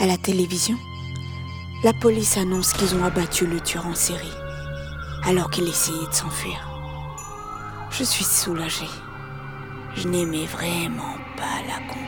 À la télévision, la police annonce qu'ils ont abattu le tueur en série, alors qu'il essayait de s'enfuir. Je suis soulagée. Je n'aimais vraiment pas la.